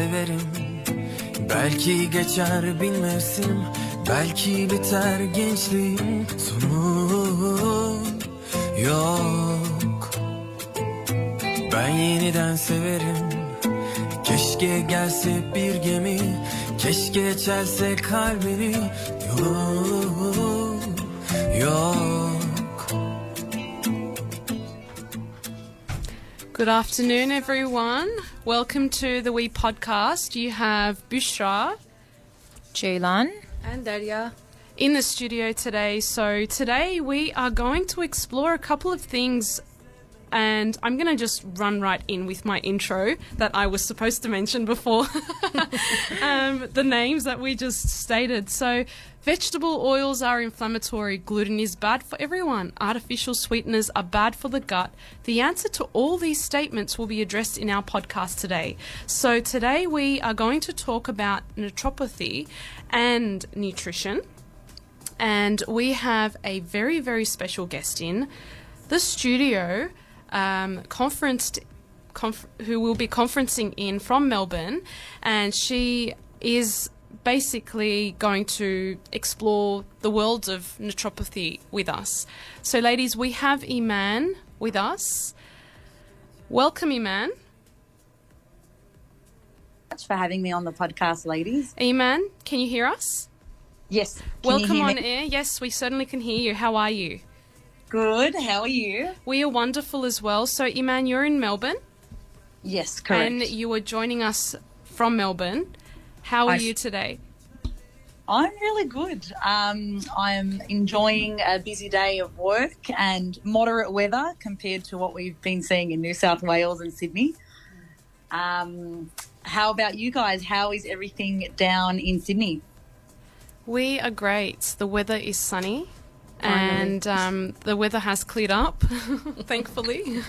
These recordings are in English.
severim. Belki geçer bin mevsim Belki biter gençliğim. Sonu yok. Ben yeniden severim. Keşke gelse bir gemi Keşke çelse kalbini Yok Yok. Good afternoon, everyone. Welcome to the Wee Podcast. You have Bushra Julan. And Daria. in the studio today. So, today we are going to explore a couple of things, and I'm going to just run right in with my intro that I was supposed to mention before um, the names that we just stated. So, vegetable oils are inflammatory, gluten is bad for everyone, artificial sweeteners are bad for the gut. The answer to all these statements will be addressed in our podcast today. So, today we are going to talk about naturopathy and nutrition and we have a very very special guest in the studio um, conferenced conf- who will be conferencing in from melbourne and she is basically going to explore the worlds of naturopathy with us so ladies we have Eman with us welcome Eman much for having me on the podcast, ladies. Eman can you hear us Yes. Can welcome on me? air yes we certainly can hear you how are you Good. How are you? We are wonderful as well. So, Eman, you're in Melbourne Yes, correct. and you are joining us from Melbourne. How are I- you today? I'm really good. Um, I'm enjoying a busy day of work and moderate weather compared to what we've been seeing in New South Wales and Sydney. Um, how about you guys? How is everything down in Sydney? We are great. The weather is sunny. And um, the weather has cleared up, thankfully.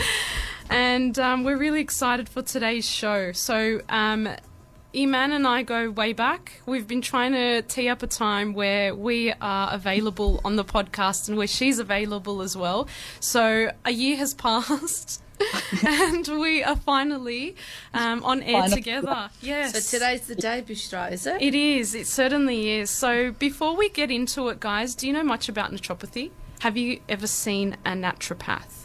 and um, we're really excited for today's show. So, um, Eman and I go way back. We've been trying to tee up a time where we are available on the podcast and where she's available as well. So, a year has passed. and we are finally um, on air Finally. together. Yes. So today's the day, Bushra, is it? It is. It certainly is. So before we get into it, guys, do you know much about naturopathy? Have you ever seen a naturopath?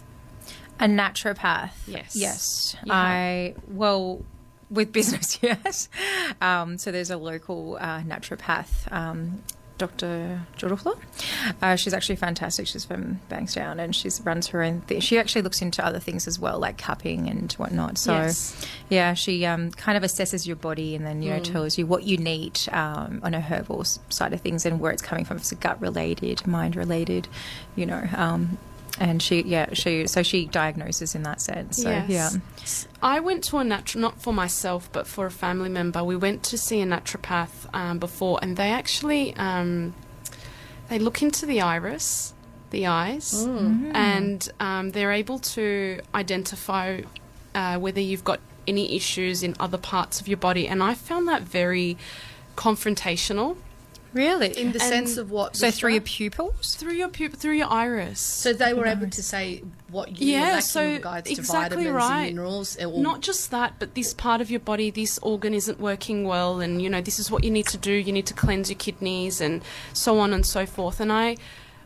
A naturopath. Yes. Yes. You have. I, well, with business, yes. Um, so there's a local uh, naturopath, um, Dr. Jorufla. Uh, she's actually fantastic. She's from Bankstown and she runs her own thing. She actually looks into other things as well, like cupping and whatnot. So, Yes. yeah, she um, kind of assesses your body and then, you Mm. know, tells you what you need um, on a herbal side of things and where it's coming from. If it's gut related, mind related, you know. Um, and she, yeah, she, so she diagnoses in that sense. So, yes. yeah. I went to a natural, not for myself, but for a family member. We went to see a naturopath um, before, and they actually um, they look into the iris, the eyes, and um, they're able to identify uh, whether you've got any issues in other parts of your body. And I found that very confrontational. Really? In the And- sense of what? so through your pupils? through your pupil, through your iris. So they were able to say what you Yeah, were so in regards exactly to vitamins right. and minerals. Or, Not just that, but this part of your body, this organ isn't working well, and you know this is what you need to do. You need to cleanse your kidneys, and so on and so forth. And I,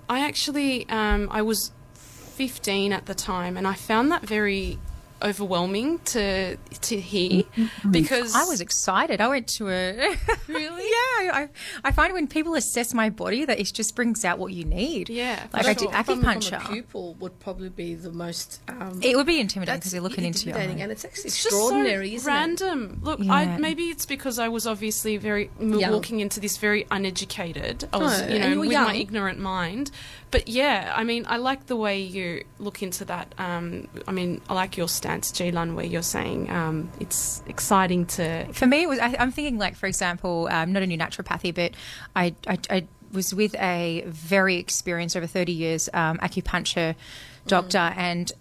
I actually, um, I was 15 at the time, and I found that very overwhelming to to hear mm, mm, mm. because I was excited. I went to a Really? yeah. I, I find when people assess my body that it just brings out what you need. Yeah, like for I did sure. from, from a acupuncture. pupil would probably be the most. Um, It would be intimidating because you're looking into your intimidating, eye. and it's actually It's just extraordinary, so isn't it? random. Look, I, maybe it's because I was obviously very m- Young. walking into this very uneducated. I was, No, you and know, you were with my ignorant mind. But yeah, I mean, I like the way you look into that. Um, I mean, I like your stance, Jilan, where you're saying um, it's exciting to. For me, it was. I, I'm thinking, like for example, um, not a new naturopathy, but I, I, I was with a very experienced, over 30 years, um, acupuncture doctor, and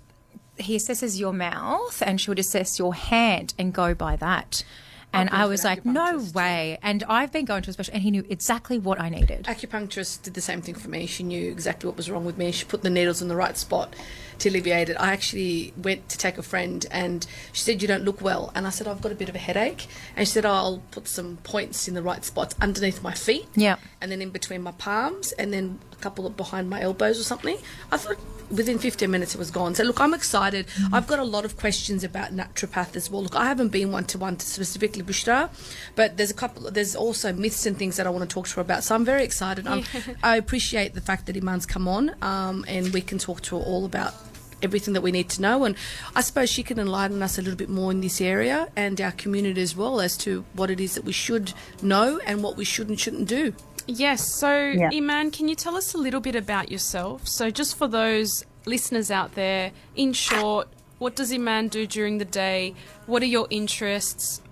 he assesses your mouth, and she would assess your hand and go by that. And I was an like, no way. And I've been going to a special, and he knew exactly what I needed. acupuncturist did the same thing for me. She knew exactly what was wrong with me. She put the needles in the right spot to alleviate it. I actually went to take a friend and she said, You don't look well. And I said, I've got a bit of a headache. And she said, oh, I'll put some points in the right spots underneath my feet. Yeah. And then in between my palms and then a couple of behind my elbows or something. I thought within 15 minutes it was gone. So look, I'm excited. I've got a lot of questions about naturopath as well. Look, I haven't been one to one specifically Bushra, but there's a couple. There's also myths and things that I want to talk to her about. So I'm very excited. I'm, I appreciate the fact that Eman's come on, um, and we can talk to her all about everything that we need to know. And I suppose she can enlighten us a little bit more in this area and our community as well as to what it is that we should know and what we should and shouldn't do. Yes. So, Eman, can you tell us a little bit about yourself? So, just for those listeners out there, in short, what does Eman do during the day? What are your interests?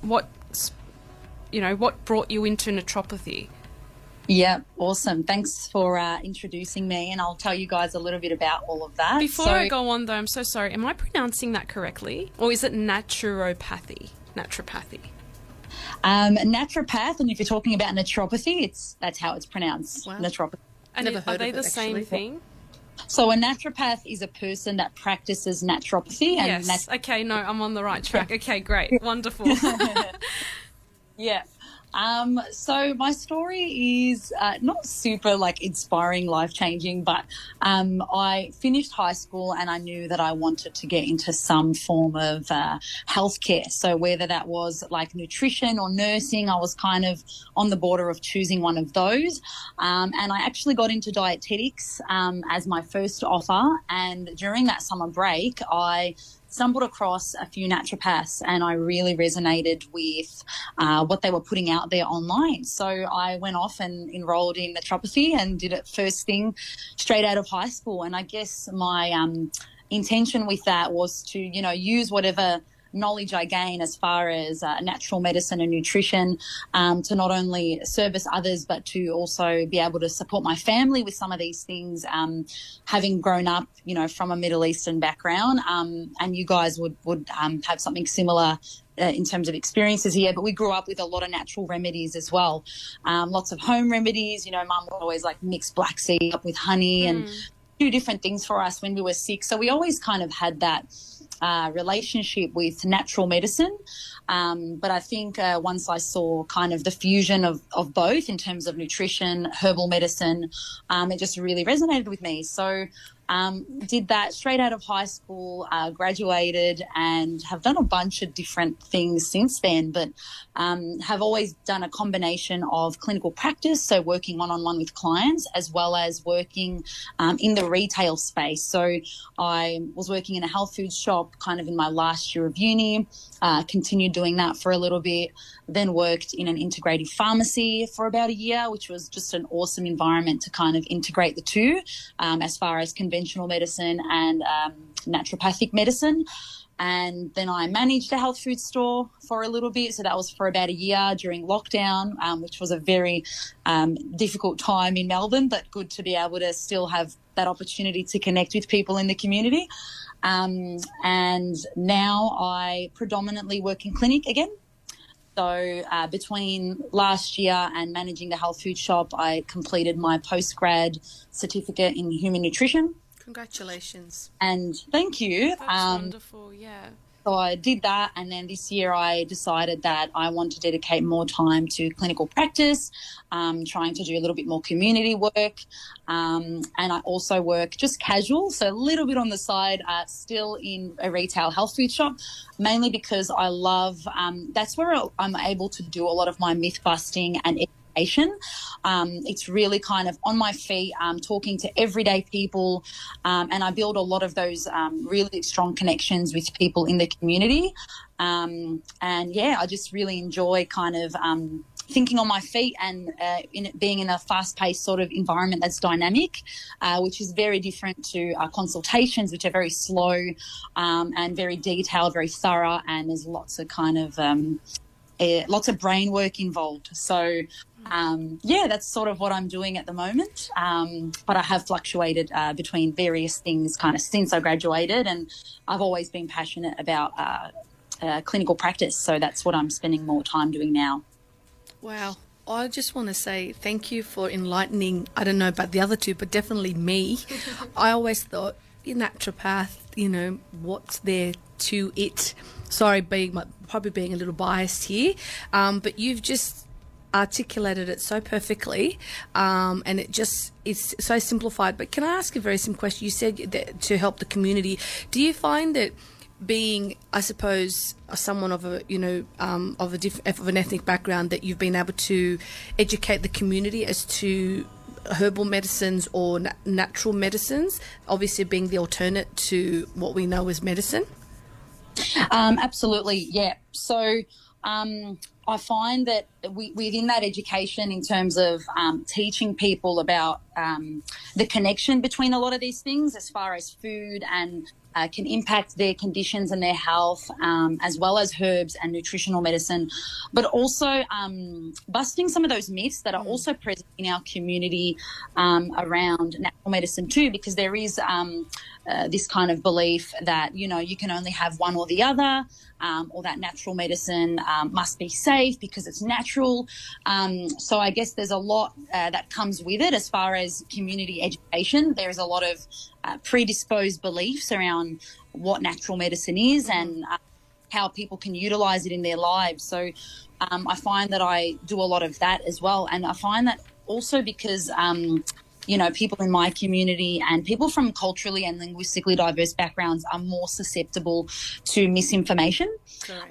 What, you know, what brought you into naturopathy? Yeah, awesome. Thanks for uh, introducing me, and I'll tell you guys a little bit about all of that. Before So- I go on, though, I'm so sorry. Am I pronouncing that correctly, or is it naturopathy? Naturopathy. Um, naturopath, and if you're talking about naturopathy, it's that's how it's pronounced. Wow. Naturopathy. And Never it- heard are they of the it, same thing? So a naturopath is a person that practices naturopathy, and Yes. nat- Okay. No, I'm on the right track. Okay. Great. Wonderful. yeah. Um, so my story is uh, not super like inspiring, life changing, but um, I finished high school and I knew that I wanted to get into some form of uh, healthcare. So whether that was like nutrition or nursing, I was kind of on the border of choosing one of those. Um, and I actually got into dietetics um, as my first offer. And during that summer break, I stumbled across a few naturopaths and I really resonated with uh, what they were putting out there online. So I went off and enrolled in naturopathy and did it first thing straight out of high school. And I guess my um, intention with that was to, you know, use whatever knowledge I gain as far as uh, natural medicine and nutrition um, to not only service others, but to also be able to support my family with some of these things. Um, having grown up, you know, from a Middle Eastern background, um, and you guys would would um, have something similar. Uh, in terms of experiences here, but we grew up with a lot of natural remedies as well. Um, lots of home remedies. You know, mum would always like mix black seed up with honey and do different things for us when we were sick. So we always kind of had that uh, relationship with natural medicine. Um, but I think uh, once I saw kind of the fusion of, of both in terms of nutrition, herbal medicine, um, it just really resonated with me. So um, did that straight out of high school, uh, graduated, and have done a bunch of different things since then. But um, have always done a combination of clinical practice, so working one on one with clients, as well as working um, in the retail space. So I was working in a health food shop kind of in my last year of uni, uh, continued doing that for a little bit, then worked in an integrative pharmacy for about a year, which was just an awesome environment to kind of integrate the two um, as far as conventional medicine and um, naturopathic medicine. And then I managed a health food store for a little bit. So that was for about a year during lockdown, um, which was a very um, difficult time in Melbourne, but good to be able to still have that opportunity to connect with people in the community. Um, and now I predominantly work in clinic again. So uh, between last year and managing the health food shop, I completed my postgrad certificate in human nutrition. Congratulations. And thank you. That's Um, wonderful. Yeah. so I did that, and then this year I decided that I want to dedicate more time to clinical practice, um, trying to do a little bit more community work, um, and I also work just casual, so a little bit on the side, uh, still in a retail health food shop, mainly because I love. Um, that's where I'm able to do a lot of my myth busting and education. Um, it's really kind of on my feet, um, talking to everyday people, um, and I build a lot of those um, really strong connections with people in the community. Um, and yeah, I just really enjoy kind of um, thinking on my feet and uh, in being in a fast-paced sort of environment that's dynamic, uh, which is very different to uh, consultations, which are very slow um, and very detailed, very thorough, and there's lots of kind of um, uh, lots of brain work involved. So, um, yeah, that's sort of what I'm doing at the moment. Um, but I have fluctuated uh, between various things kind of since I graduated, and I've always been passionate about. Uh, uh, clinical practice. So that's what I'm spending more time doing now. Wow. I just want to say thank you for enlightening, I don't know about the other two, but definitely me. I always thought, in naturopath, you know, what's there to it? Sorry, being probably being a little biased here, um, but you've just articulated it so perfectly, um, and it just it's so simplified. But can I ask a very simple question? You said that to help the community. Do you find that being, I suppose, someone of a you know um, of a diff- of an ethnic background, that you've been able to educate the community as to herbal medicines or na- natural medicines, obviously being the alternate to what we know as medicine? Um, absolutely, yeah. So um, I find that we, within that education, in terms of um, teaching people about um, the connection between a lot of these things, as far as food and uh, can impact their conditions and their health, um, as well as herbs and nutritional medicine, but also um, busting some of those myths that are mm. also present in our community um, around natural medicine too, because there is um, uh, this kind of belief that you know you can only have one or the other, um, or that natural medicine um, must be safe because it's natural. so I guess there's a lot uh, that comes with it as far as community education. There is a lot of uh, predisposed beliefs around what natural medicine is and uh, how people can utilize it in their lives. So um, I find that I do a lot of that as well. And I find that also because, um, you know, people in my community and people from culturally and linguistically diverse backgrounds are more susceptible to misinformation.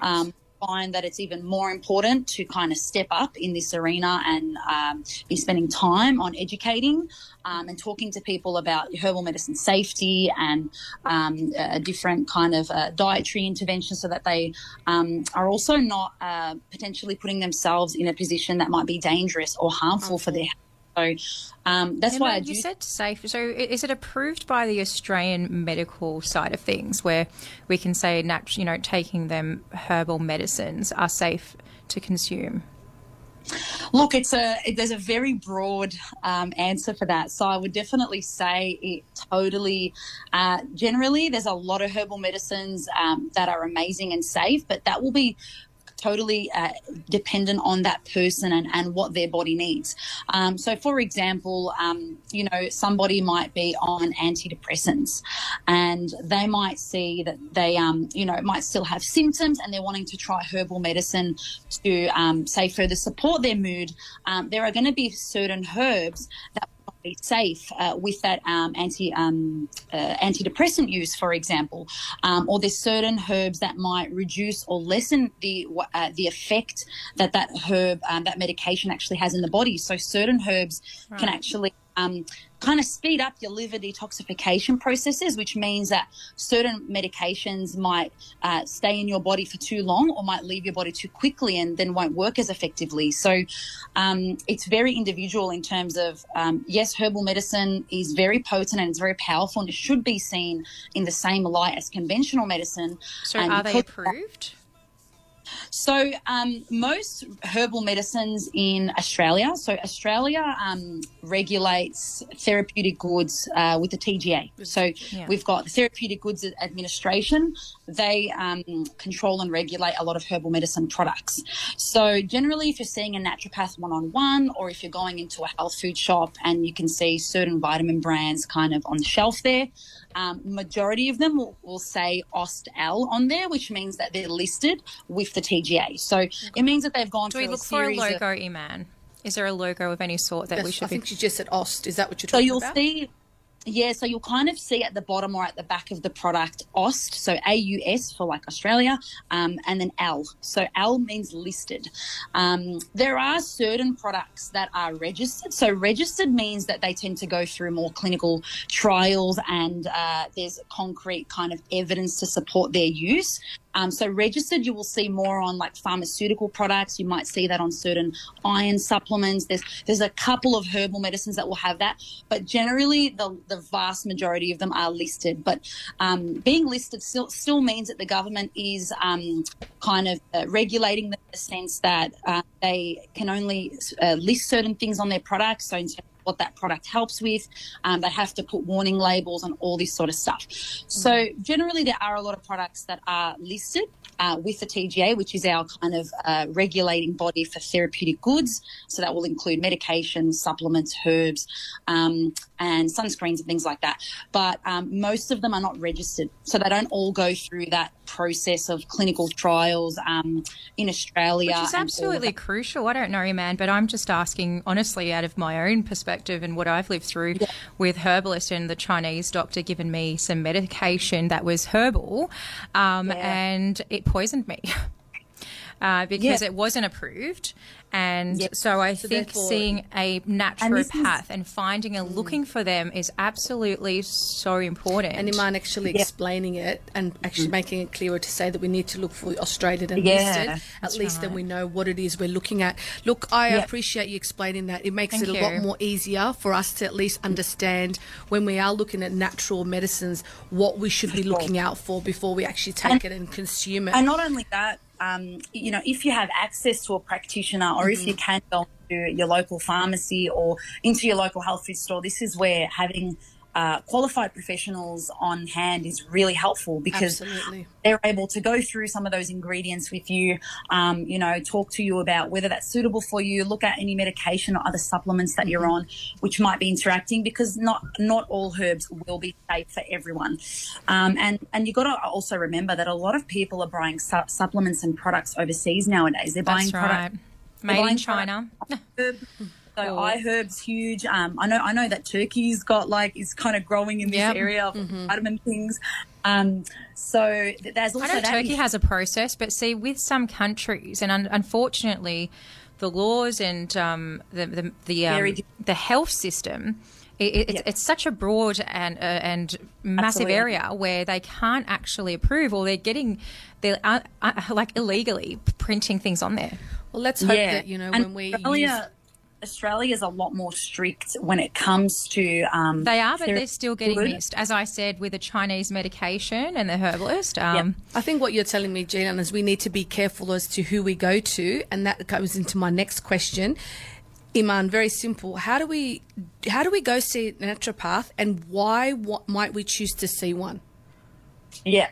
Um, find that it's even more important to kind of step up in this arena and um, be spending time on educating um, and talking to people about herbal medicine safety and um, a different kind of uh, dietary interventions so that they um, are also not uh, potentially putting themselves in a position that might be dangerous or harmful for their health. So um, that's why I you said safe. So is it approved by the Australian medical side of things, where we can say, nat- you know, taking them herbal medicines are safe to consume? Look, it's a there's a very broad um, answer for that. So I would definitely say it totally. Uh, generally, there's a lot of herbal medicines um, that are amazing and safe, but that will be totally uh, dependent on that person and, and what their body needs. Um, so, for example, um, you know, somebody might be on antidepressants and they might see that they, um, you know, might still have symptoms and they're wanting to try herbal medicine to, um, say, further support their mood. Um, there are going to be certain herbs that be safe uh, with that um, anti um, uh, antidepressant use, for example, um, or there's certain herbs that might reduce or lessen the uh, the effect that that herb um, that medication actually has in the body. So certain herbs right. can actually um, kind of speed up your liver detoxification processes, which means that certain medications might uh, stay in your body for too long or might leave your body too quickly and then won't work as effectively. So um, it's very individual in terms of, um, yes, herbal medicine is very potent and it's very powerful and it should be seen in the same light as conventional medicine. So and are they approved? So, um, most herbal medicines in Australia, so Australia um, regulates therapeutic goods uh, with the TGA. So, yeah. we've got the Therapeutic Goods Administration. They um, control and regulate a lot of herbal medicine products. So, generally, if you're seeing a naturopath one on one, or if you're going into a health food shop and you can see certain vitamin brands kind of on the shelf there, um, majority of them will, will say AUST L on there, which means that they're listed with the TGA. So it means that they've gone Do we look for a logo, of, Eman? Is there a logo of any sort that yes, we should I be... think you just said Ost. Is that what you're talking about? So you'll see yeah, so you'll kind of see at the bottom or at the back of the product AUST, so A U S for like Australia, um, and then L. So L means listed. Um, there are certain products that are registered. So registered means that they tend to go through more clinical trials and uh, there's concrete kind of evidence to support their use. Um, so registered, you will see more on like pharmaceutical products. You might see that on certain iron supplements. There's there's a couple of herbal medicines that will have that, but generally the the vast majority of them are listed. But um, being listed still still means that the government is um, kind of uh, regulating the sense that uh, they can only uh, list certain things on their products. So in terms what that product helps with. Um, they have to put warning labels and all this sort of stuff. So generally, there are a lot of products that are listed. uh, with the TGA, which is our kind of uh, regulating body for therapeutic goods. So that will include medications, supplements, herbs, um, and sunscreens and things like that. But um, most of them are not registered, so they don't all go through that process of clinical trials um, in Australia. Which is and all of absolutely crucial. I don't know, man, but I'm just asking honestly out of my own perspective and what I've lived through with herbalist and the Chinese doctor giving me some medication that was herbal, um, and it poisoned me. Uh, because Yeah. it wasn't approved, and Yep. so I think seeing a this is- naturopath and finding and looking for them is absolutely so important. And Eman actually explaining it and actually making it clearer to say that we need to look for Australian and Yeah, listed. At least then we know what it is we're looking at. Look, I Yeah. appreciate you explaining that. It makes Thank it a you. lot more easier for us to at least understand when we are looking at natural medicines what we should be looking out for before we actually take it and consume it. And not only that, um, you know, if you have access to a practitioner or if you Mm-hmm. can go to your local pharmacy or into your local health food store, this is where having uh, qualified professionals on hand is really helpful because Absolutely. they're able to go through some of those ingredients with you, um, you know, talk to you about whether that's suitable for you, look at any medication or other supplements that you're on, which might be interacting because not not all herbs will be safe for everyone. Um, and and you got to also remember that a lot of people are buying su- supplements and products overseas nowadays. They're buying That's right. products. Made in China. herb. So iHerb's huge. Um, I know. I know that Turkey's got like is kind of growing in this Yep. area of vitamin things. Um, so th- there's also I know that Turkey issue. has a process, but see, with some countries, and un- unfortunately, the laws and um, the the the, um, the health system. It, it, Yeah. It's such a broad and uh, and massive Absolutely. area where they can't actually approve, or they're getting they're uh, uh, like illegally printing things on there. well, let's hope yeah. that, you know, And when we Australia, use is a lot more strict when it comes to. Um, They are, but they're still getting good. missed. As I said, with the Chinese medication and the herbalist. Um, I think what you're telling me, Gina, is we need to be careful as to who we go to, and that goes into my next question. Eman, very simple. How do we how do we go see a naturopath, and why what might we choose to see one? Yeah.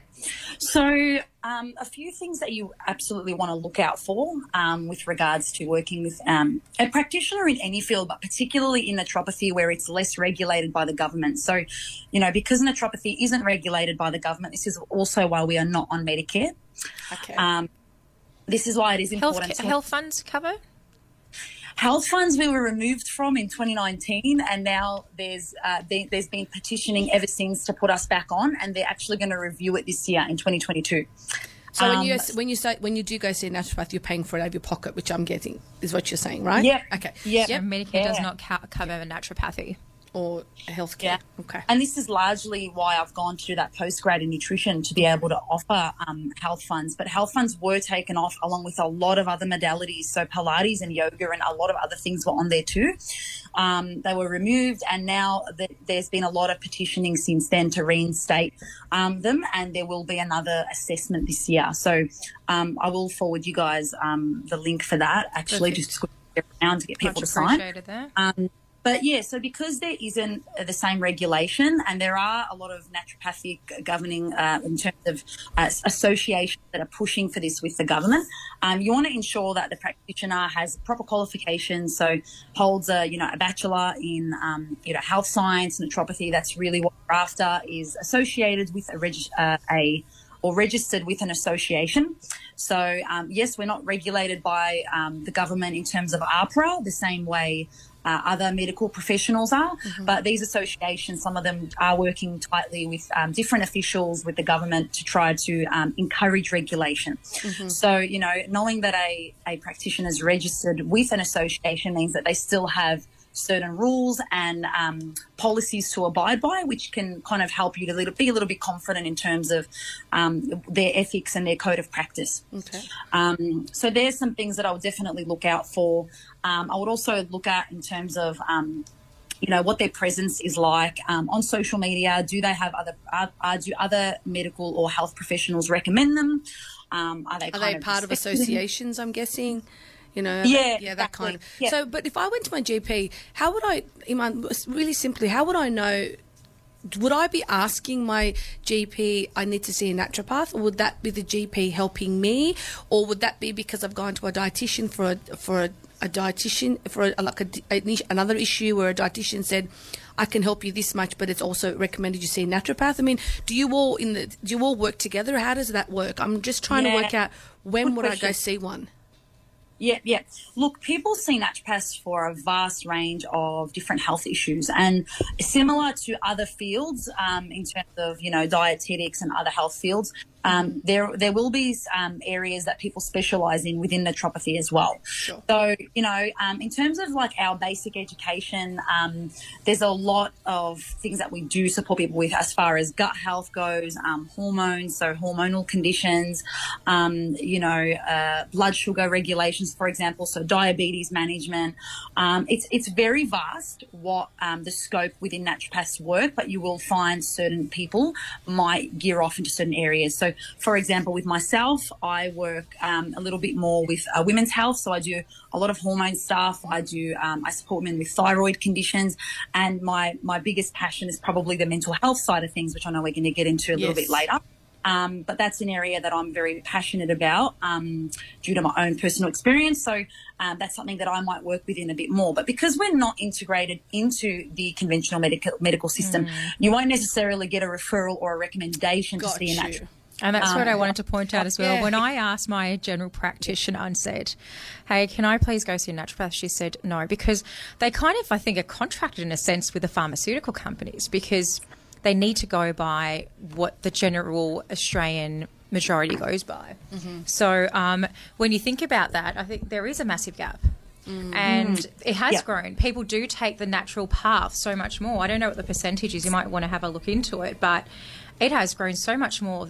So, um, a few things that you absolutely want to look out for um, with regards to working with um, a practitioner in any field, but particularly in naturopathy where it's less regulated by the government. So, you know, because naturopathy isn't regulated by the government, this is also why we are not on Medicare. Okay. Um, this is why it is health important. to- health funds cover. Health funds we were removed from in 2019 and now there's uh, there, there's been petitioning ever since to put us back on and they're actually going to review it this year in 2022 so when you um, when you say when you do go see a naturopath, you're paying for it out of your pocket, which I'm getting is what you're saying, right? Yeah. Okay. Yeah. So Medicare does not co- cover naturopathy. Or healthcare. Yeah. Okay. And this is largely why I've gone to do that postgrad in nutrition to be able to offer um, health funds. But health funds were taken off along with a lot of other modalities. So Pilates and yoga and a lot of other things were on there too. Um, they were removed, and now th- there's been a lot of petitioning since then to reinstate um, them. And there will be another assessment this year. So um, I will forward you guys um, the link for that. Actually, Perfect. just to get around to get people to sign. Um, but yeah, so because there isn't the same regulation, and there are a lot of naturopathic governing uh, in terms of uh, associations that are pushing for this with the government, um, you want to ensure that the practitioner has proper qualifications, so holds a you know a bachelor in um, you know health science, naturopathy. That's really what we're after. Is associated with a, reg- uh, a or registered with an association. So, um, yes, we're not regulated by um, the government in terms of AHPRA the same way uh, other medical professionals are. But these associations, some of them are working tightly with um, different officials with the government to try to um, encourage regulation. So, you know, knowing that a, a practitioner is registered with an association means that they still have certain rules and um, policies to abide by, which can kind of help you to little, be a little bit confident in terms of um, their ethics and their code of practice. Okay. Um, so there's some things that I would definitely look out for. Um, I would also look at in terms of um, you know what their presence is like um, on social media. Do they have other uh, uh, do other medical or health professionals recommend them? Um, are they Are they of part of associations? I'm guessing. You know, Yeah, yeah, that kind of. Yeah. So, but if I went to my GP, how would I, Eman, really simply, how would I know would I be asking my GP I need to see a naturopath, or would that be the GP helping me, or would that be because I've gone to a dietitian for a for a, a dietitian for a, like a, another issue where a dietitian said. I can help you this much, but it's also recommended you see a naturopath. I mean, do you all in the do you all work together? How does that work? I'm just trying to work out when Good would I go see one. Yeah, yeah. Look, people see naturopaths for a vast range of different health issues, and similar to other fields um, in terms of you know dietetics and other health fields, um, there there will be um, areas that people specialize in within naturopathy as well. Sure. So you know, um, in terms of like our basic education, um, there's a lot of things that we do support people with as far as gut health goes, um, hormones, so hormonal conditions, um, you know, uh, blood sugar regulations, for example, so diabetes management. Um, it's it's very vast what um, the scope within naturopaths work, but you will find certain people might gear off into certain areas. So, for example, with myself, I work um, a little bit more with uh, women's health, so I do a lot of hormone stuff. I do um, I support women with thyroid conditions, and my my biggest passion is probably the mental health side of things, which I know we're going to get into a little bit later. Um, but that's an area that I'm very passionate about um, due to my own personal experience. So um, that's something that I might work within a bit more. But because we're not integrated into the conventional medical medical system, you won't necessarily get a referral or a recommendation Got to see a natural. And that's Um, what I wanted to point out as well. yeah. When I asked my general practitioner and said, Hey, can I please go see a naturopath? She said no, because they kind of, I think, are contracted in a sense with the pharmaceutical companies because they need to go by what the general Australian majority goes by. So um, when you think about that, I think there is a massive gap. And it has Yeah. grown. People do take the natural path so much more. I don't know what the percentage is. You might want to have a look into it, but it has grown so much more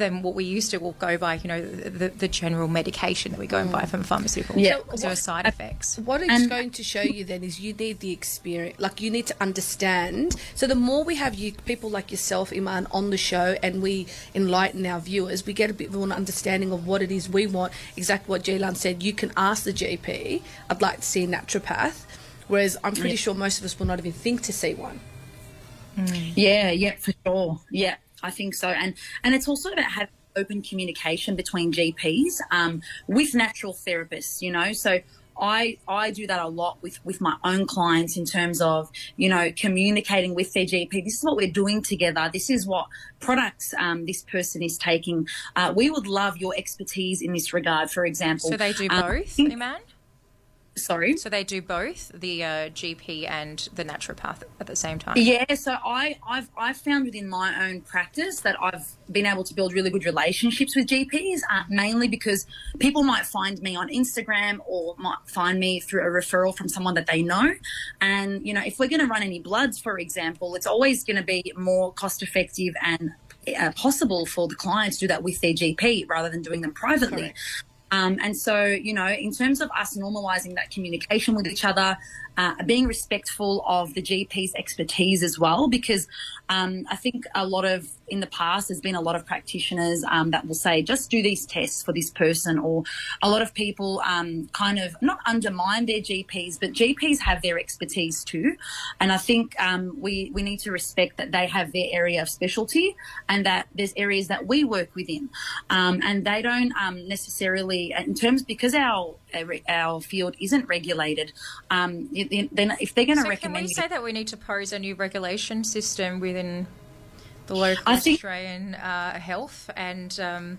than what we used to will go by. You know, the, the, the general medication that we go and buy mm. from pharmaceutical. Yeah. because there are side effects. What it's And- going to show you then is you need the experience, like you need to understand. So the more we have you people like yourself, Eman, on the show, and we enlighten our viewers, we get a bit of an understanding of what it is we want. Exactly what Jilan said. You can ask the GP, "I'd like to see a naturopath," whereas I'm pretty sure most of us will not even think to see one. Yeah, yeah, for sure. Yeah, I think so. And and it's also about having open communication between GPs um, with natural therapists. You know, so. I, I do that a lot with, with my own clients in terms of, you know, communicating with their GP. This is what we're doing together. This is what products um, this person is taking. Uh, we would love your expertise in this regard, for example. So they do Um, both, Eman? Sorry? So they do both the uh, GP and the naturopath at the same time. Yeah, so I, I've I've found within my own practice that I've been able to build really good relationships with GPs, uh, mainly because people might find me on Instagram or might find me through a referral from someone that they know. And you know, if we're going to run any bloods, for example, it's always going to be more cost effective and uh, possible for the client to do that with their GP rather than doing them privately. Um, and so, you know, in terms of us normalizing that communication with each other, uh, being respectful of the GP's expertise as well, because um, I think a lot of, in the past, there's been a lot of practitioners um, that will say, just do these tests for this person, or a lot of people um, kind of not undermine their GPs, but GPs have their expertise too. And I think um, we, we need to respect that they have their area of specialty and that there's areas that we work within. Um, and they don't um, necessarily, in terms, because our, our field isn't regulated, um, then if they're going to So can we say that we need to pose a new regulation system within the local I think- Australian uh, health and um,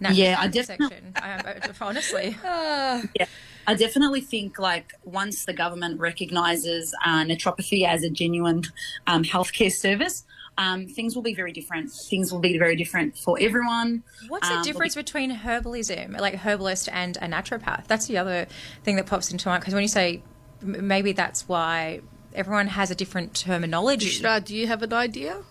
natural Yeah, I definitely- section? I, I- honestly, Yeah, I definitely think like once the government recognises uh, naturopathy as a genuine um, healthcare service, um, things will be very different. Things will be very different for everyone. what's Um, the will difference between herbalism, like herbalist, and a naturopath? That's the other thing that pops into my mind because when you say maybe that's why everyone has a different terminology. Bushra, do you have an idea?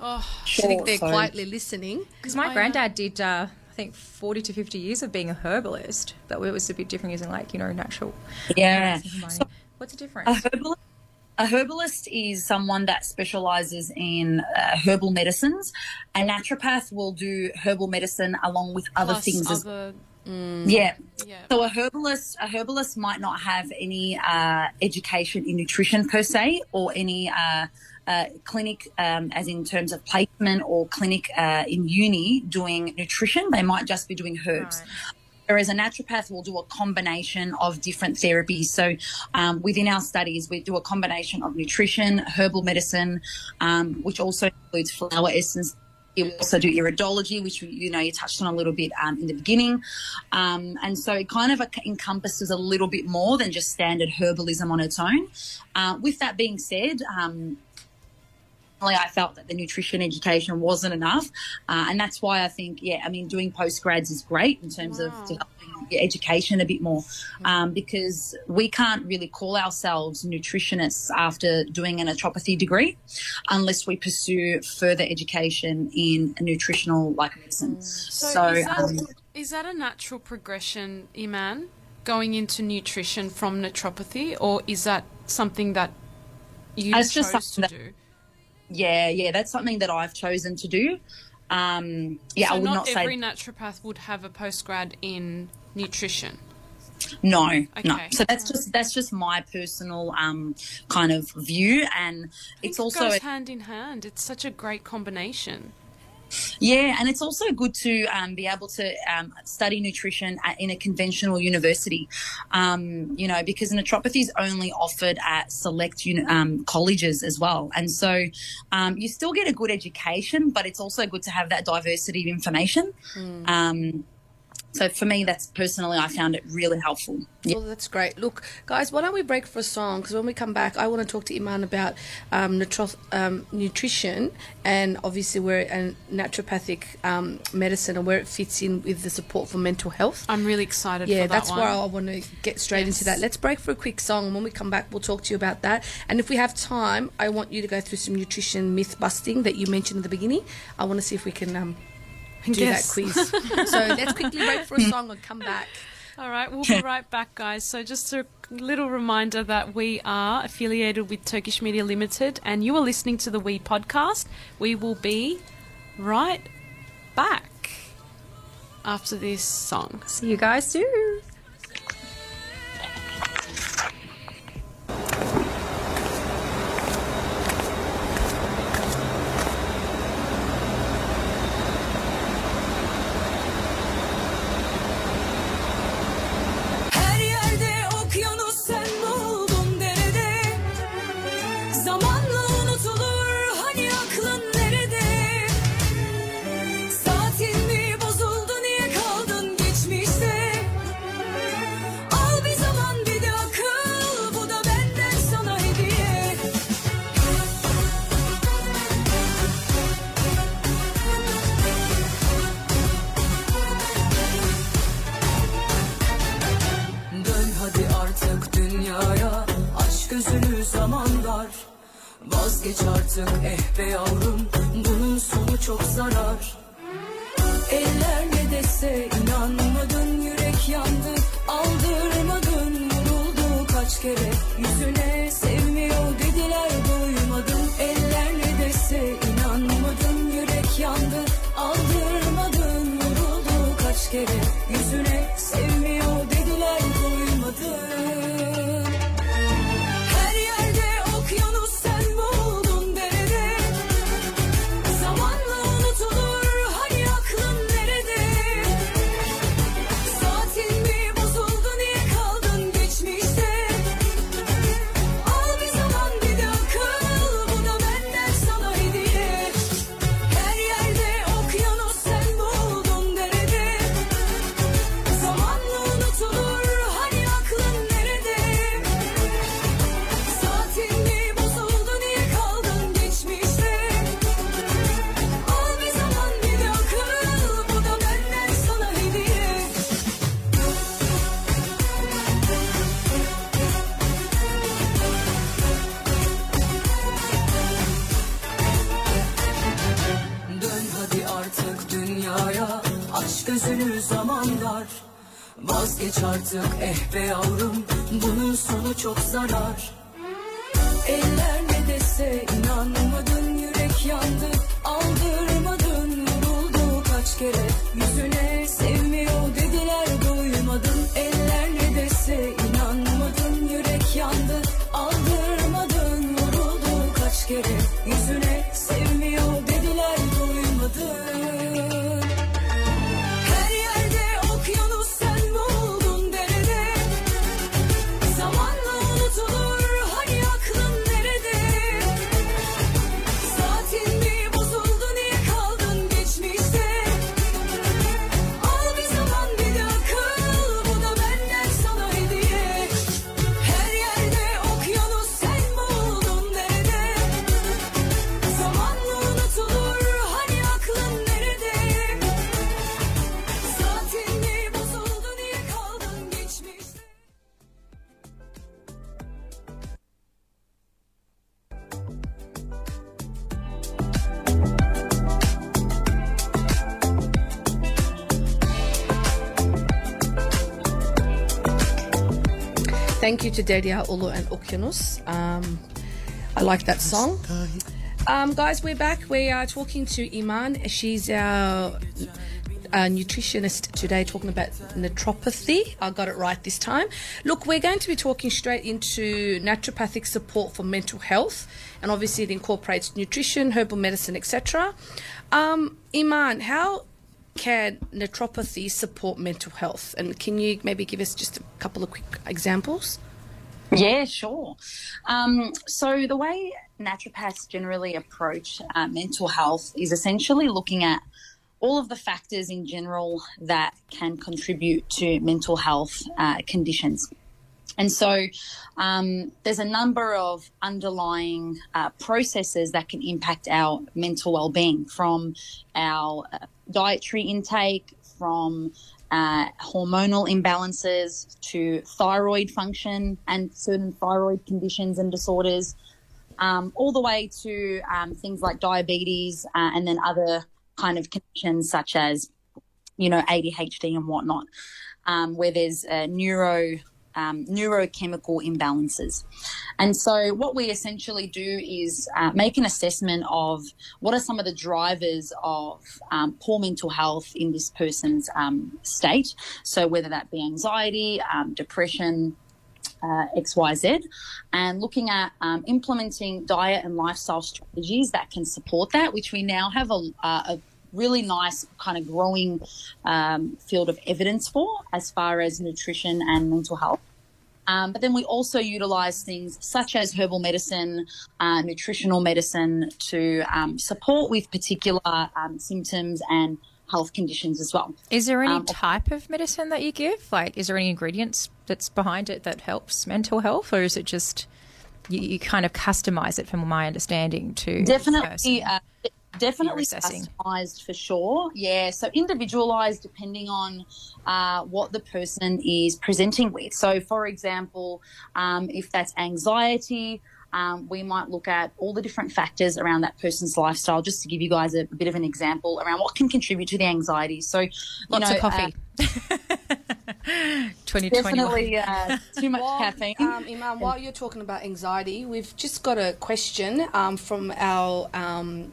Oh, Sitting there so- quietly listening. Because my I, uh, granddad did, uh, I think, 40 to 50 years of being a herbalist, but it was a bit different using, like, you know, natural. Yeah. Money. What's the A difference? herbalist, a herbalist is someone that specializes in uh, herbal medicines. A naturopath will do herbal medicine along with other plus things as other Yeah. Yeah. So a herbalist, a herbalist might not have any uh, education in nutrition per se, or any uh, uh, clinic, um, as in terms of placement or clinic uh, in uni doing nutrition. They might just be doing herbs. Whereas a naturopath will do a combination of different therapies. So um, within our studies, we do a combination of nutrition, herbal medicine, um, which also includes flower essence. we also do iridology, which you know you touched on a little bit um, in the beginning, um, and so it kind of encompasses a little bit more than just standard herbalism on its own. Uh, with that being said, um, I felt that the nutrition education wasn't enough, uh, and that's why I think, yeah, I mean, doing post grads is great in terms of developing your education a bit more, um, because we can't really call ourselves nutritionists after doing a naturopathy degree, unless we pursue further education in a nutritional like medicine. So, So, is, that, um, is that a natural progression, Eman, going into nutrition from naturopathy, or is that something that you It's just chose to do? Yeah, yeah, that's something that I've chosen to do. Um, yeah, so I would not, not say every naturopath would have a postgrad in nutrition. No, no. So that's just that's just my personal um, kind of view, and it's it also goes hand in hand. It's such a great combination. Yeah, and it's also good to um, be able to um, study nutrition at, in a conventional university, um, you know, because naturopathy is only offered at select um, colleges as well, and so um, you still get a good education, but it's also good to have that diversity of information. Um, so for me, that's personally, I found it really helpful. Yeah. Well, that's great. Look, guys, why don't we break for a song? Because when we come back, I want to talk to Eman about um, nutro- um, nutrition and obviously where and naturopathic um, medicine and where it fits in with the support for mental health. I'm really excited Yeah, for that that's one. why I want to get straight into that. Let's break for a quick song. and When we come back, we'll talk to you about that. And if we have time, I want you to go through some nutrition myth busting that you mentioned at the beginning. I want to see if we can um, do Yes. that quiz. so let's quickly break for a song and come back. All right, we'll be right back, guys. So, just a little reminder that we are affiliated with Turkish Media Limited and you are listening to the We podcast. We will be right back after this song. See you guys soon. Dar Vazgeç artık eh be yavrum Bunun sonu çok zarar. Eller ne dese inanmadın Yürek yandı. Aldırmadın Vuruldu kaç kere. Yüzüne sevmiyor dediler Duymadım eller ne dese inanmadın Yürek yandı. Aldırmadın Vuruldu kaç kere Vazgeç artık eh be yavrum Bunun sonu çok zarar. Eller ne dese inanmadın Yürek yandı aldırmadın Vuruldu kaç kere. Yüzüne sevmiyor dediler Aldırmadın eller ne dese inanmadın Yürek yandı aldırmadın Vuruldu kaç kere To Dedia, Ulu, and Okyanus. Um, I like that song. Um, guys, we're back. We are talking to Eman. She's our uh, nutritionist today, talking about naturopathy. I got it right this time. Look, we're going to be talking straight into naturopathic support for mental health, and obviously it incorporates nutrition, herbal medicine, etc. Um, Eman, how can naturopathy support mental health? And can you maybe give us just a couple of quick examples? Yeah, sure. Um, so the way naturopaths generally approach uh, mental health is essentially looking at all of the factors in general that can contribute to mental health uh, conditions. And so um, there's a number of underlying uh, processes that can impact our mental well-being from our uh, dietary intake, from uh, hormonal imbalances to thyroid function and certain thyroid conditions and disorders, um, all the way to um, things like diabetes uh, and then other kind of conditions such as, you know, ADHD and whatnot, um, where there's uh, neuro um, neurochemical imbalances. And so, what we essentially do is uh, make an assessment of what are some of the drivers of um, poor mental health in this person's um, state. So, whether that be anxiety, um, depression, uh, XYZ, and looking at um, implementing diet and lifestyle strategies that can support that, which we now have a, uh, a really nice kind of growing um, field of evidence for as far as nutrition and mental health. Um, but then we also utilize things such as herbal medicine, uh, nutritional medicine to um, support with particular um, symptoms and health conditions as well. Is there any Um, type of medicine that you give? Like, is there any ingredients that's behind it that helps mental health, or is it just you, you kind of customize it, from my understanding, to definitely uh, definitely assessing. customized for sure yeah so individualized depending on uh, what the person is presenting with so for example um, if that's anxiety um, we might look at all the different factors around that person's lifestyle just to give you guys a, bit of an example around what can contribute to the anxiety so you Lots know, of coffee. uh, 2021. definitely uh, too much While, caffeine Um, Eman, while you're talking about anxiety, we've just got a question um, from our um,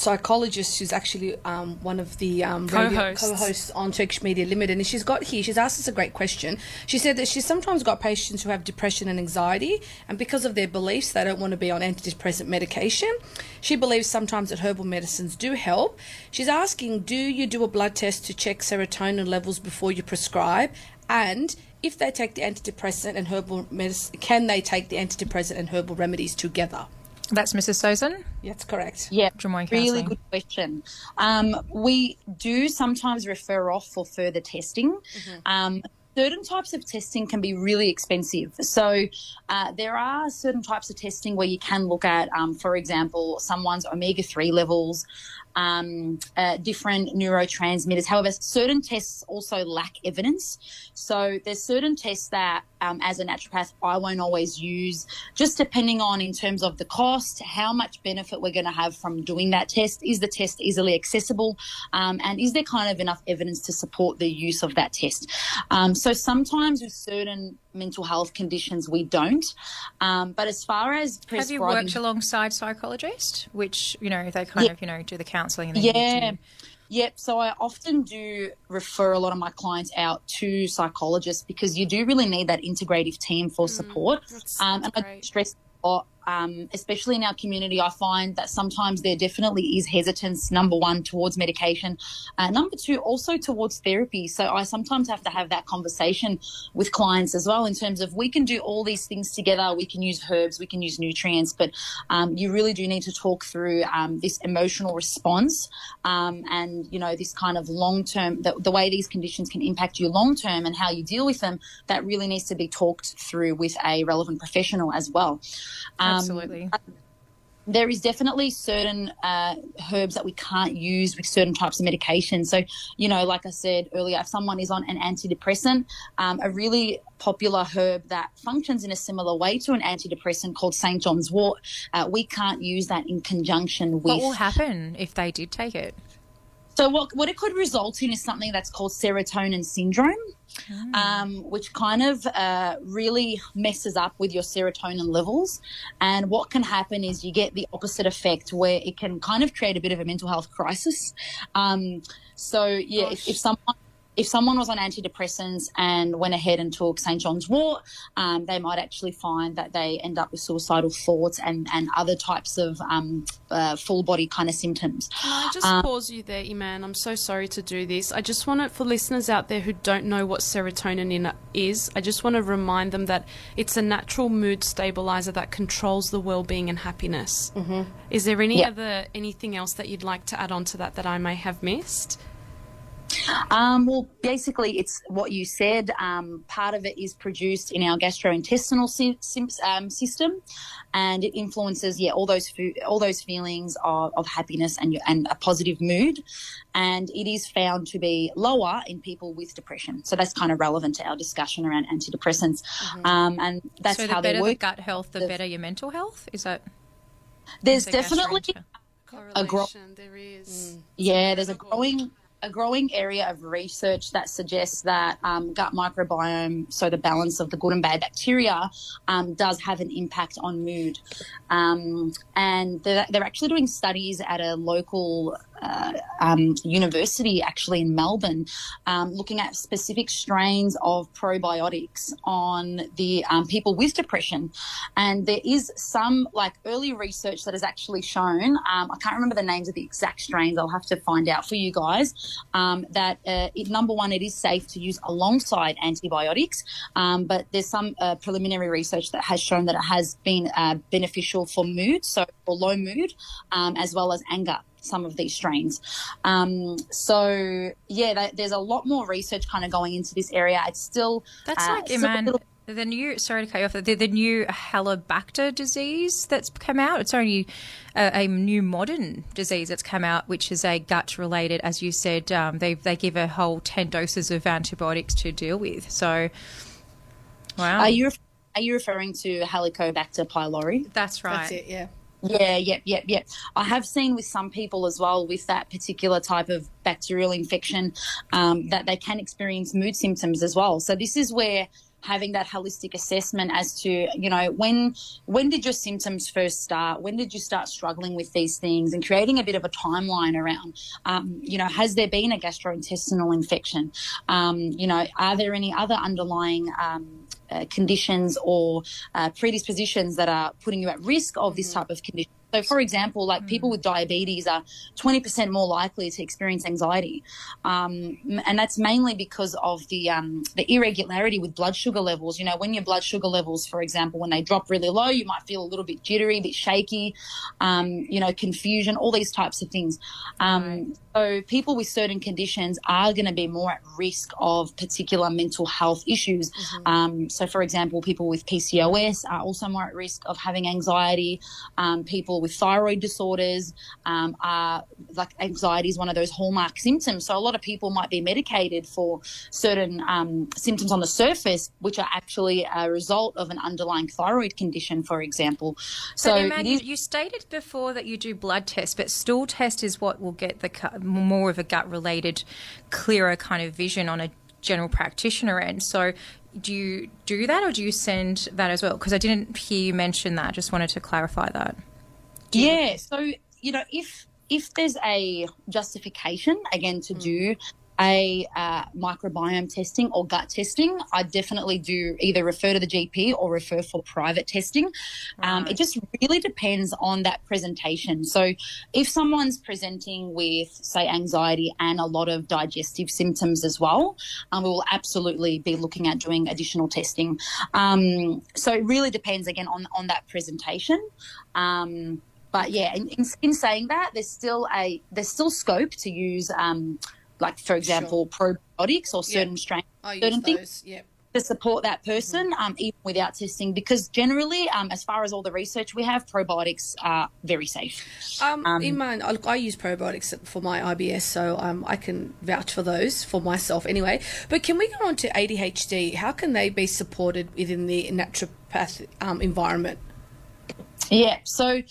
psychologist who's actually um, one of the um, Co-hosts. co-hosts on Turkish Media Limited, and she's got here. She's asked us a great question. She said that she's sometimes got patients who have depression and anxiety, and because of their beliefs, they don't want to be on antidepressant medication. She believes sometimes that herbal medicines do help. She's asking, do you do a blood test to check serotonin levels before you prescribe, and if they take the antidepressant and herbal medicine, can they take the antidepressant and herbal remedies together? That's Mrs. Sozin. That's correct. Yeah, Drummoyne really Counselling. good question. Um, we do sometimes refer off for further testing. Um, certain types of testing can be really expensive. So uh, there are certain types of testing where you can look at, um, for example, someone's omega 3 levels, um, uh, different neurotransmitters. However, certain tests also lack evidence. So there's certain tests that, um, as a naturopath, I won't always use, just depending on in terms of the cost, how much benefit we're going to have from doing that test. Is the test easily accessible? Um, and is there kind of enough evidence to support the use of that test? Um, so sometimes with certain mental health conditions, we don't. Um, but as far as Have you worked alongside psychologists, which you know they kind Yeah. of you know do the counselling and then you Yeah. do Yep. So I often do refer a lot of my clients out to psychologists because you do really need that integrative team for support. that's- um, and I stress a lot, um, especially in our community, I find that sometimes there definitely is hesitance, number one, towards medication. Uh, number two, also towards therapy. So I sometimes have to have that conversation with clients as well in terms of we can do all these things together. We can use herbs, we can use nutrients, but um, you really do need to talk through um, this emotional response um, and, you know, this kind of long term, the, the way these conditions can impact you long term and how you deal with them. That really needs to be talked through with a relevant professional as well. Um, Absolutely. there is definitely certain uh, herbs that we can't use with certain types of medication. So, you know, like I said earlier, if someone is on an antidepressant, um, a really popular herb that functions in a similar way to an antidepressant called St. John's wort, uh, we can't use that in conjunction with. what will happen if they did take it? So what what it could result in is something that's called serotonin syndrome, um, which kind of uh, really messes up with your serotonin levels. And what can happen is you get the opposite effect, where it can kind of create a bit of a mental health crisis. Um, so yeah, if, if someone if someone was on antidepressants and went ahead and took St. John's wort, um, they might actually find that they end up with suicidal thoughts and, and other types of um, uh, full body kind of symptoms. Can I just Um, pause you there, Eman? I'm so sorry to do this. I just want to, for listeners out there who don't know what serotonin in is, I just want to remind them that it's a natural mood stabilizer that controls the well-being and happiness. Mm-hmm. Is there any Yeah. other anything else that you'd like to add on to that that I may have missed? Um, well, basically, it's what you said. Um, part of it is produced in our gastrointestinal sy- sym- um, system, and it influences, yeah, all those fo- all those feelings of, of happiness and and a positive mood. And it is found to be lower in people with depression. So that's kind of relevant to our discussion around antidepressants. Um, and that's so how the they better the gut health, the The- better your mental health. Is that? There's the definitely gastrointestinal? A gro- Correlation, there is. Yeah, there's a growing a growing area of research that suggests that um, gut microbiome, so the balance of the good and bad bacteria, um, does have an impact on mood. Um, and they're, they're actually doing studies at a local uh, um, university, actually in Melbourne, um, looking at specific strains of probiotics on the um, people with depression. And there is some like early research that has actually shown, um, I can't remember the names of the exact strains, I'll have to find out for you guys, um, that uh, it, number one, it is safe to use alongside antibiotics. Um, but there's some uh, preliminary research that has shown that it has been uh, beneficial for mood, so for low mood, as well as anger some of these strains. Um, so yeah, that, there's a lot more research kind of going into this area. It's still That's uh, like still Eman. little- The new, sorry to cut you off, the, the new Helicobacter disease that's come out. It's only a, a new modern disease that's come out, which is a gut related, as you said, um, they, they give a whole 10 doses of antibiotics to deal with. So, wow. Are you are you referring to Helicobacter pylori? that's right. That's it, yeah. Yeah, yep, yep, yep. I have seen with some people as well with that particular type of bacterial infection um, that they can experience mood symptoms as well. So this is where having that holistic assessment as to you know when when did your symptoms first start when did you start struggling with these things and creating a bit of a timeline around um, you know has there been a gastrointestinal infection um, you know are there any other underlying um, conditions or uh, predispositions that are putting you at risk of this type of condition. So, for example, like people with diabetes are 20% more likely to experience anxiety. Um, and that's mainly because of the, um, the irregularity with blood sugar levels. You know, when your blood sugar levels, for example, when they drop really low, you might feel a little bit jittery, a bit shaky, um, you know, confusion, all these types of things. Um, So, people with certain conditions are going to be more at risk of particular mental health issues. Um, so, for example, people with PCOS are also more at risk of having anxiety. Um, people with thyroid disorders um, are like anxiety is one of those hallmark symptoms. So, a lot of people might be medicated for certain um, symptoms on the surface, which are actually a result of an underlying thyroid condition, for example. So, So, is- you stated before that you do blood tests, but stool test is what will get the more of a gut related, clearer kind of vision on a general practitioner end. So, do you do that, or do you send that as well? Because I didn't hear you mention that. I just wanted to clarify that. Yeah. So, you know, if if there's a justification again to do a uh, microbiome testing or gut testing, I definitely do either refer to the GP or refer for private testing. Um, it just really depends on that presentation. So, if someone's presenting with, say, anxiety and a lot of digestive symptoms as well, um, we will absolutely be looking at doing additional testing. Um, so, it really depends again on on that presentation. Um, but yeah, in, in, in saying that, there's still a there's still scope to use, um, like for example, probiotics or certain strains, I use certain things. Yep. to support that person, um, even without testing. Because generally, um, as far as all the research we have, probiotics are very safe. Um, Um, in mine, I, look, I use probiotics for my IBS, so um, I can vouch for those for myself anyway. But can we go on to ADHD? How can they be supported within the naturopath um, environment? Yeah. So.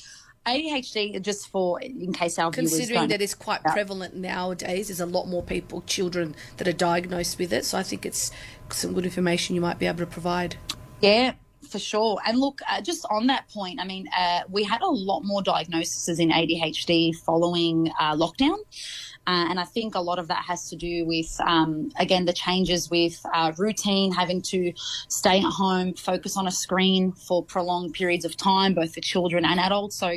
ADHD, just for in case our viewers Considering that it's quite prevalent nowadays, there's a lot more people, children, that are diagnosed with it. So I think it's some good information you might be able to provide. Yeah, for sure. And look, uh, just on that point, I mean, uh, we had a lot more diagnoses in ADHD following uh, lockdown. Uh, and I think a lot of that has to do with, um, again, the changes with uh, routine, having to stay at home, focus on a screen for prolonged periods of time, both for children and adults. So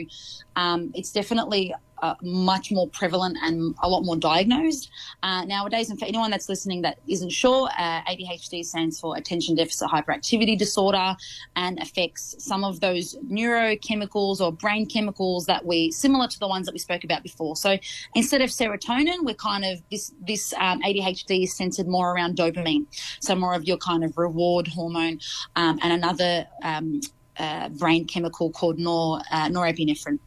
um, it's definitely uh, much more prevalent and a lot more diagnosed uh, nowadays. And for anyone that's listening that isn't sure, uh, ADHD stands for Attention Deficit Hyperactivity Disorder and affects some of those neurochemicals or brain chemicals that we similar to the ones that we spoke about before. So instead of serotonin, we're kind of this this um, ADHD is centered more around dopamine, so more of your kind of reward hormone, um, and another um, uh, brain chemical called nor uh, norepinephrine.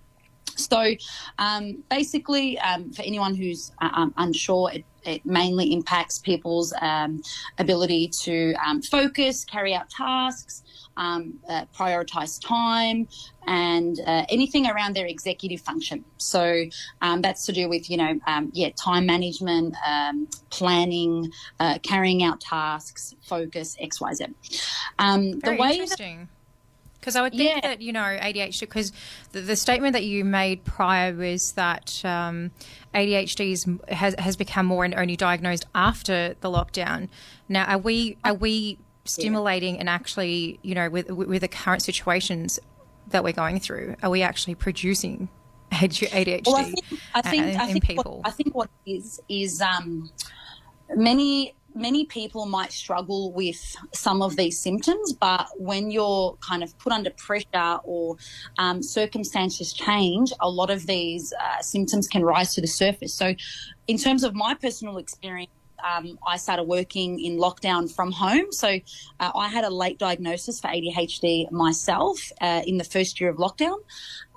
So, um, basically, um, for anyone who's uh, um, unsure, it, it mainly impacts people's um, ability to um, focus, carry out tasks, um, uh, prioritize time, and uh, anything around their executive function. So um, that's to do with, you know, um, yeah, time management, um, planning, uh, carrying out tasks, focus, X, Y, Z. Um, the way that interesting. Because I would think Yeah. that you know ADHD. Because the, the statement that you made prior was that um, ADHD is, has has become more and only diagnosed after the lockdown. Now, are we are we stimulating and actually you know with with the current situations that we're going through, are we actually producing ADHD Well, I think I think in, I in think people? What, I think what is is um, many many people might struggle with some of these symptoms, but when you're kind of put under pressure or um, circumstances change, a lot of these uh, symptoms can rise to the surface. So, in terms of my personal experience. Um, I started working in lockdown from home. So uh, I had a late diagnosis for ADHD myself uh, in the first year of lockdown.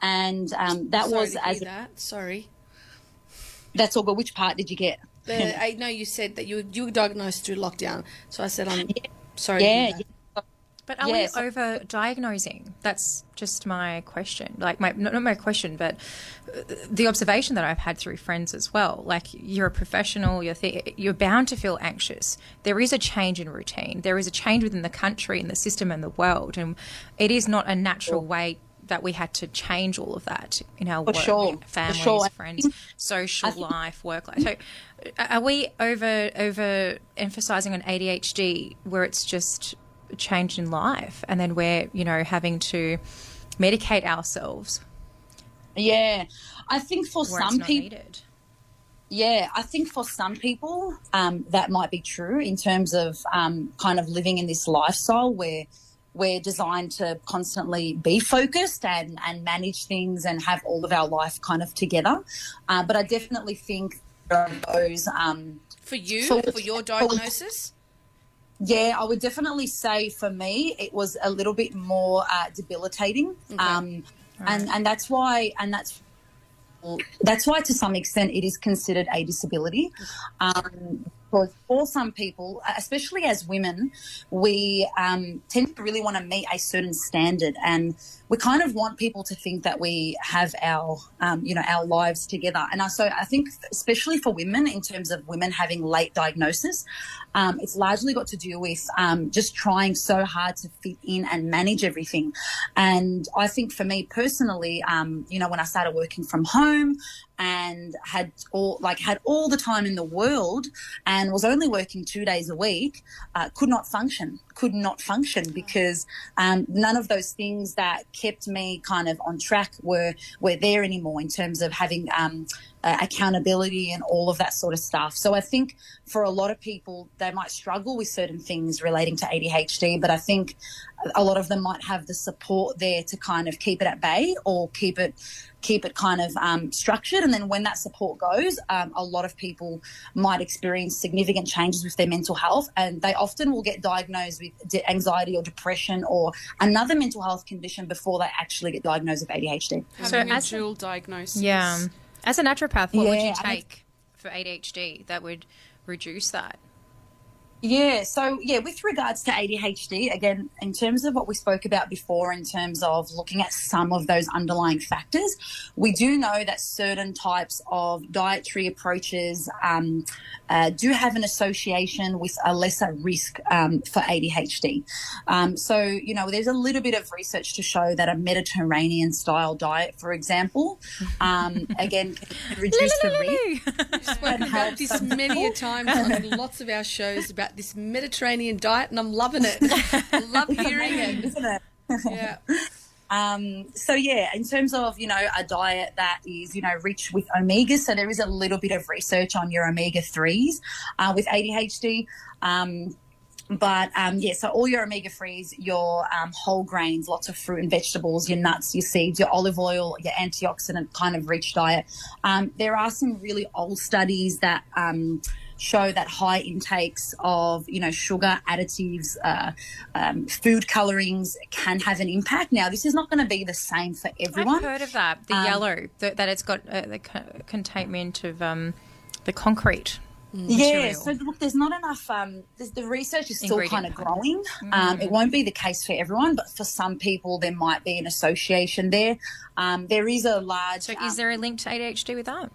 And um, that Sorry was as that. Sorry. that's all good. Which part did you get? The, I know you said that you you were diagnosed through lockdown, so I said I'm sorry. Yeah, hear. But are Yeah, we over diagnosing? That's just my question. Like my not, not my question, but uh, the observation that I've had through friends as well. Like you're a professional, you're th- you're bound to feel anxious. There is a change in routine. There is a change within the country and the system and the world, and it is not a natural way that we had to change all of that in our For work, sure, families, sure. Friends, social life, work life. So, are we over over emphasizing on ADHD where it's just a change in life, and then we're you know having to medicate ourselves Yeah, I think for some people, needed? yeah, I think for some people um, that might be true in terms of um, kind of living in this lifestyle where we're designed to constantly be focused and, and manage things and have all of our life kind of together. Uh, but I definitely think those. Um, For you, For- for your diagnosis, Yeah, I would definitely say for me it was a little bit more uh, debilitating, um, and and that's why and that's that's why to some extent it is considered a disability. Um, because for some people, especially as women, we um, tend to really want to meet a certain standard, and we kind of want people to think that we have our, um, you know, our lives together. And I, so I think, especially for women, in terms of women having late diagnosis, um, it's largely got to do with um, just trying so hard to fit in and manage everything. And I think for me personally, um, you know, when I started working from home and had all like had all the time in the world and was only working two days a week uh, could not function could not function because um, none of those things that kept me kind of on track were were there anymore in terms of having um, uh, accountability and all of that sort of stuff. So I think for a lot of people, they might struggle with certain things relating to ADHD, but I think a lot of them might have the support there to kind of keep it at bay or keep it keep it kind of um, structured. And then when that support goes, um, a lot of people might experience significant changes with their mental health, and they often will get diagnosed with de- anxiety or depression or another mental health condition before they actually get diagnosed with ADHD. Having a as a- dual diagnosis. Yeah. As a naturopath, what would you take for ADHD that would reduce that? Yeah, so yeah, with regards to ADHD, again, in terms of what we spoke about before, in terms of looking at some of those underlying factors, we do know that certain types of dietary approaches um, uh, do have an association with a lesser risk um, for ADHD. Um, so, you know, there's a little bit of research to show that a Mediterranean style diet, for example, um, again, can reduce the risk. spoken about this many a time on lots of our shows about this Mediterranean diet, and I'm loving it. I love hearing it. Isn't it? Yeah. Um, so yeah, in terms of you know a diet that is you know rich with omegas, so there is a little bit of research on your omega threes uh, with ADHD. Um, but um, yeah, so all your omega threes, your um, whole grains, lots of fruit and vegetables, your nuts, your seeds, your olive oil, your antioxidant kind of rich diet. Um, there are some really old studies that um, show that high intakes of you know sugar additives, uh, um, food colorings can have an impact. Now, this is not going to be the same for everyone. I've heard of that. The Um, yellow, that, that it's got uh, the co- containment of um, the concrete. Yeah, so look, there's not enough. Um, the research is still kind of growing. Um, it won't be the case for everyone, but for some people, there might be an association there. Um, there is a large. So, um, is there a link to ADHD with that?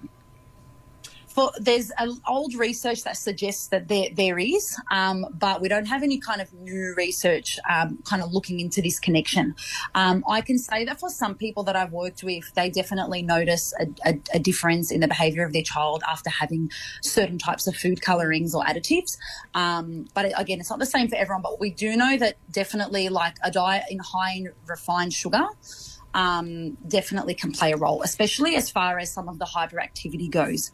For there's a, old research that suggests that there there is, um, but we don't have any kind of new research um, kind of looking into this connection. Um, I can say that for some people that I've worked with, they definitely notice a, a, a difference in the behaviour of their child after having certain types of food colorings or additives. Um, but again, it's not the same for everyone. But we do know that definitely, like a diet in high in refined sugar um, definitely can play a role, especially as far as some of the hyperactivity goes.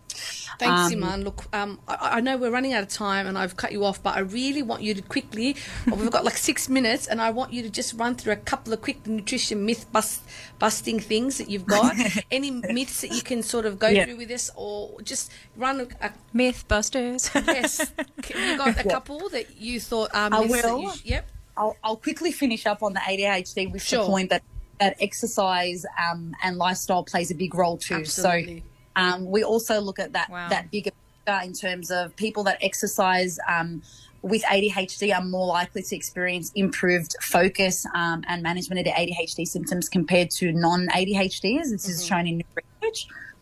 Thanks, Um, Eman. Look, um, I, I know we're running out of time and I've cut you off, but I really want you to quickly, we've got like six minutes, and I want you to just run through a couple of quick nutrition myth bust, busting things that you've got. Any myths that you can sort of go Yeah. through with us, or just run a, a Mythbusters. yes. You got a couple that you thought um, I myths that will. you- yep. I'll, I'll quickly finish up on the ADHD with Sure. the point that, that exercise um, and lifestyle plays a big role too. Absolutely. So um, we also look at that Wow. that bigger picture in terms of people that exercise um, with ADHD are more likely to experience improved focus um, and management of their ADHD symptoms compared to non-ADHDers. This is shown in new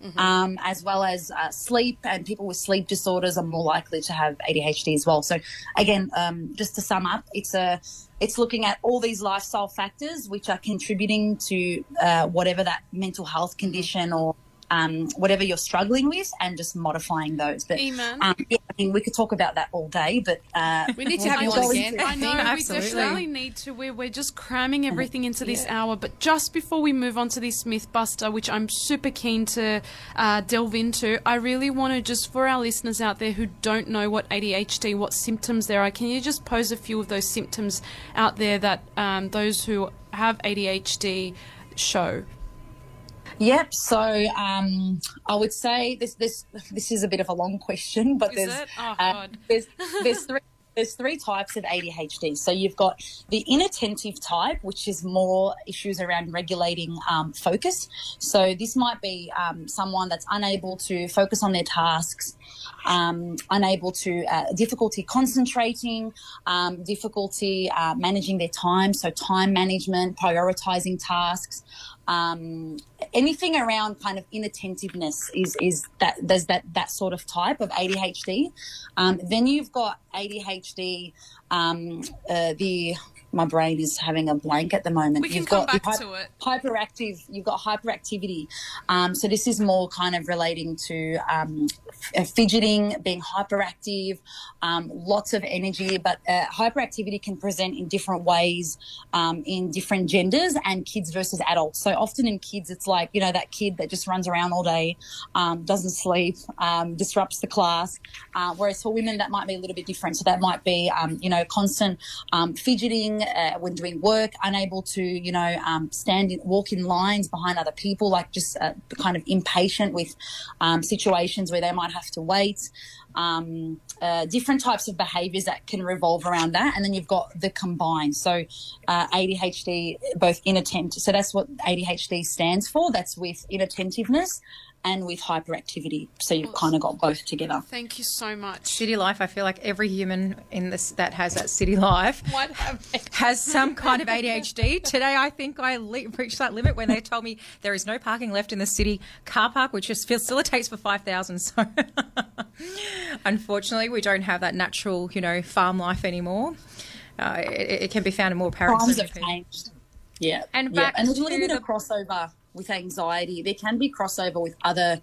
research. Um, as well as uh, sleep, and people with sleep disorders are more likely to have ADHD as well. So, again, um, just to sum up, it's a it's looking at all these lifestyle factors which are contributing to uh, whatever that mental health condition or um, whatever you're struggling with, and just modifying those. But um, yeah, I mean, we could talk about that all day, but uh, We need to have we'll you on again. into. I know Absolutely. we definitely need to. We're, we're just cramming everything into this hour. But just before we move on to this Mythbuster, which I'm super keen to uh, delve into, I really want to just for our listeners out there who don't know what ADHD, what symptoms there are, can you just pose a few of those symptoms out there that um, those who have ADHD show? Yep. So um, I would say this this this is a bit of a long question, but there's? Oh, uh, there's there's three. There's three types of ADHD. So you've got the inattentive type, which is more issues around regulating um, focus. So this might be um, someone that's unable to focus on their tasks, um, unable to uh, difficulty concentrating, um, difficulty uh, managing their time. So time management, prioritizing tasks, um, anything around kind of inattentiveness is is that there's that that sort of type of ADHD. Um, then you've got ADHD, um, uh, the my brain is having a blank at the moment. We can You've come got back to it. hyperactive you've got hyperactivity um, so this is more kind of relating to um, f- fidgeting being hyperactive um, lots of energy but uh, hyperactivity can present in different ways um, in different genders and kids versus adults so often in kids it's like you know that kid that just runs around all day um, doesn't sleep um, disrupts the class uh, whereas for women that might be a little bit different so that might be um, you know constant um, fidgeting uh, when doing work unable to you know um, stand in, walk in lines behind other people like just uh, kind of impatient with um, situations where they might have to wait. Um, uh, different types of behaviors that can revolve around that. And then you've got the combined. So uh, adhd both inattentive so that's what adhd stands for. That's with inattentiveness and with hyperactivity so you've kind of got both together Thank you so much. City life. I feel like every human in this that has that city life has some kind of ADHD. Today, I think I le- reached that limit when they told me there is no parking left in the city car park, which just facilitates for 5,000. So, unfortunately, we don't have that natural, you know, farm life anymore. Uh, it, it can be found in more parents. times than have changed. Yeah. And yeah. back and a little to bit of crossover with anxiety. There can be crossover with other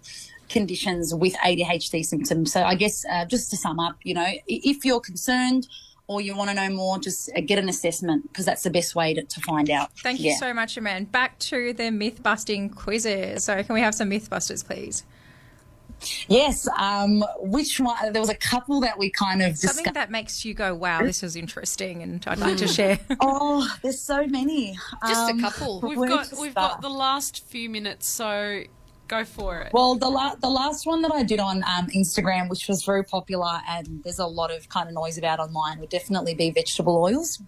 conditions with ADHD symptoms. So I guess uh, just to sum up, you know, if you're concerned or you want to know more, just uh, get an assessment because that's the best way to, to find out. Thank you so much, Aman. Back to the myth busting quizzes. So, can we have some myth busters, please? Yes. Um, which one? There was a couple that we kind of Something discussed. that makes you go, wow, this is interesting, and I'd like to share. Oh, there's so many. Just Um, a couple. We've got we've start? got the last few minutes, so go for it. Well, the la- the last one that I did on um, Instagram, which was very popular, and there's a lot of kind of noise about online, would definitely be vegetable oils.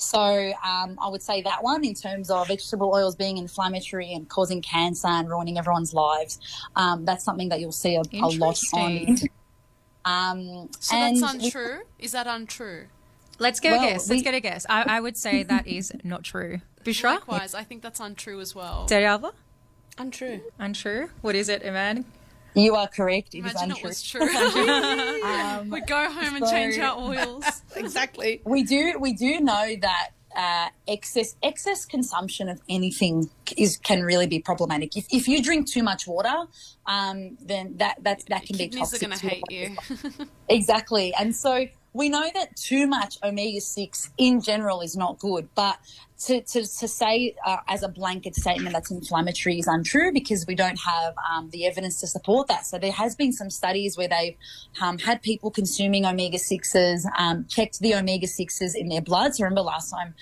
So um, I would say that one in terms of vegetable oils being inflammatory and causing cancer and ruining everyone's lives. Um, that's something that you'll see a, a lot on. the internet. Um, so and that's untrue. Is that untrue? Let's get Well, a guess. Let's get a guess. I, I would say that is not true. Bushra? Likewise, I think that's untrue as well. Darialva? Untrue. Untrue. What is it, Eman? You are correct. It is Imagine it untrue. was true. Um, we go home and so- change our oils. Exactly. we do we do know that uh, excess excess consumption of anything is can really be problematic. If, if you drink too much water, um, then that that that can be Kidneys are toxic. going to to hate you. Exactly. And so we know that too much omega 6 in general is not good, but to, to, to say uh, as a blanket statement that's inflammatory is untrue because we don't have um, the evidence to support that. So there has been some studies where they've um, had people consuming omega 6s, um, checked the omega 6s in their blood. So remember last time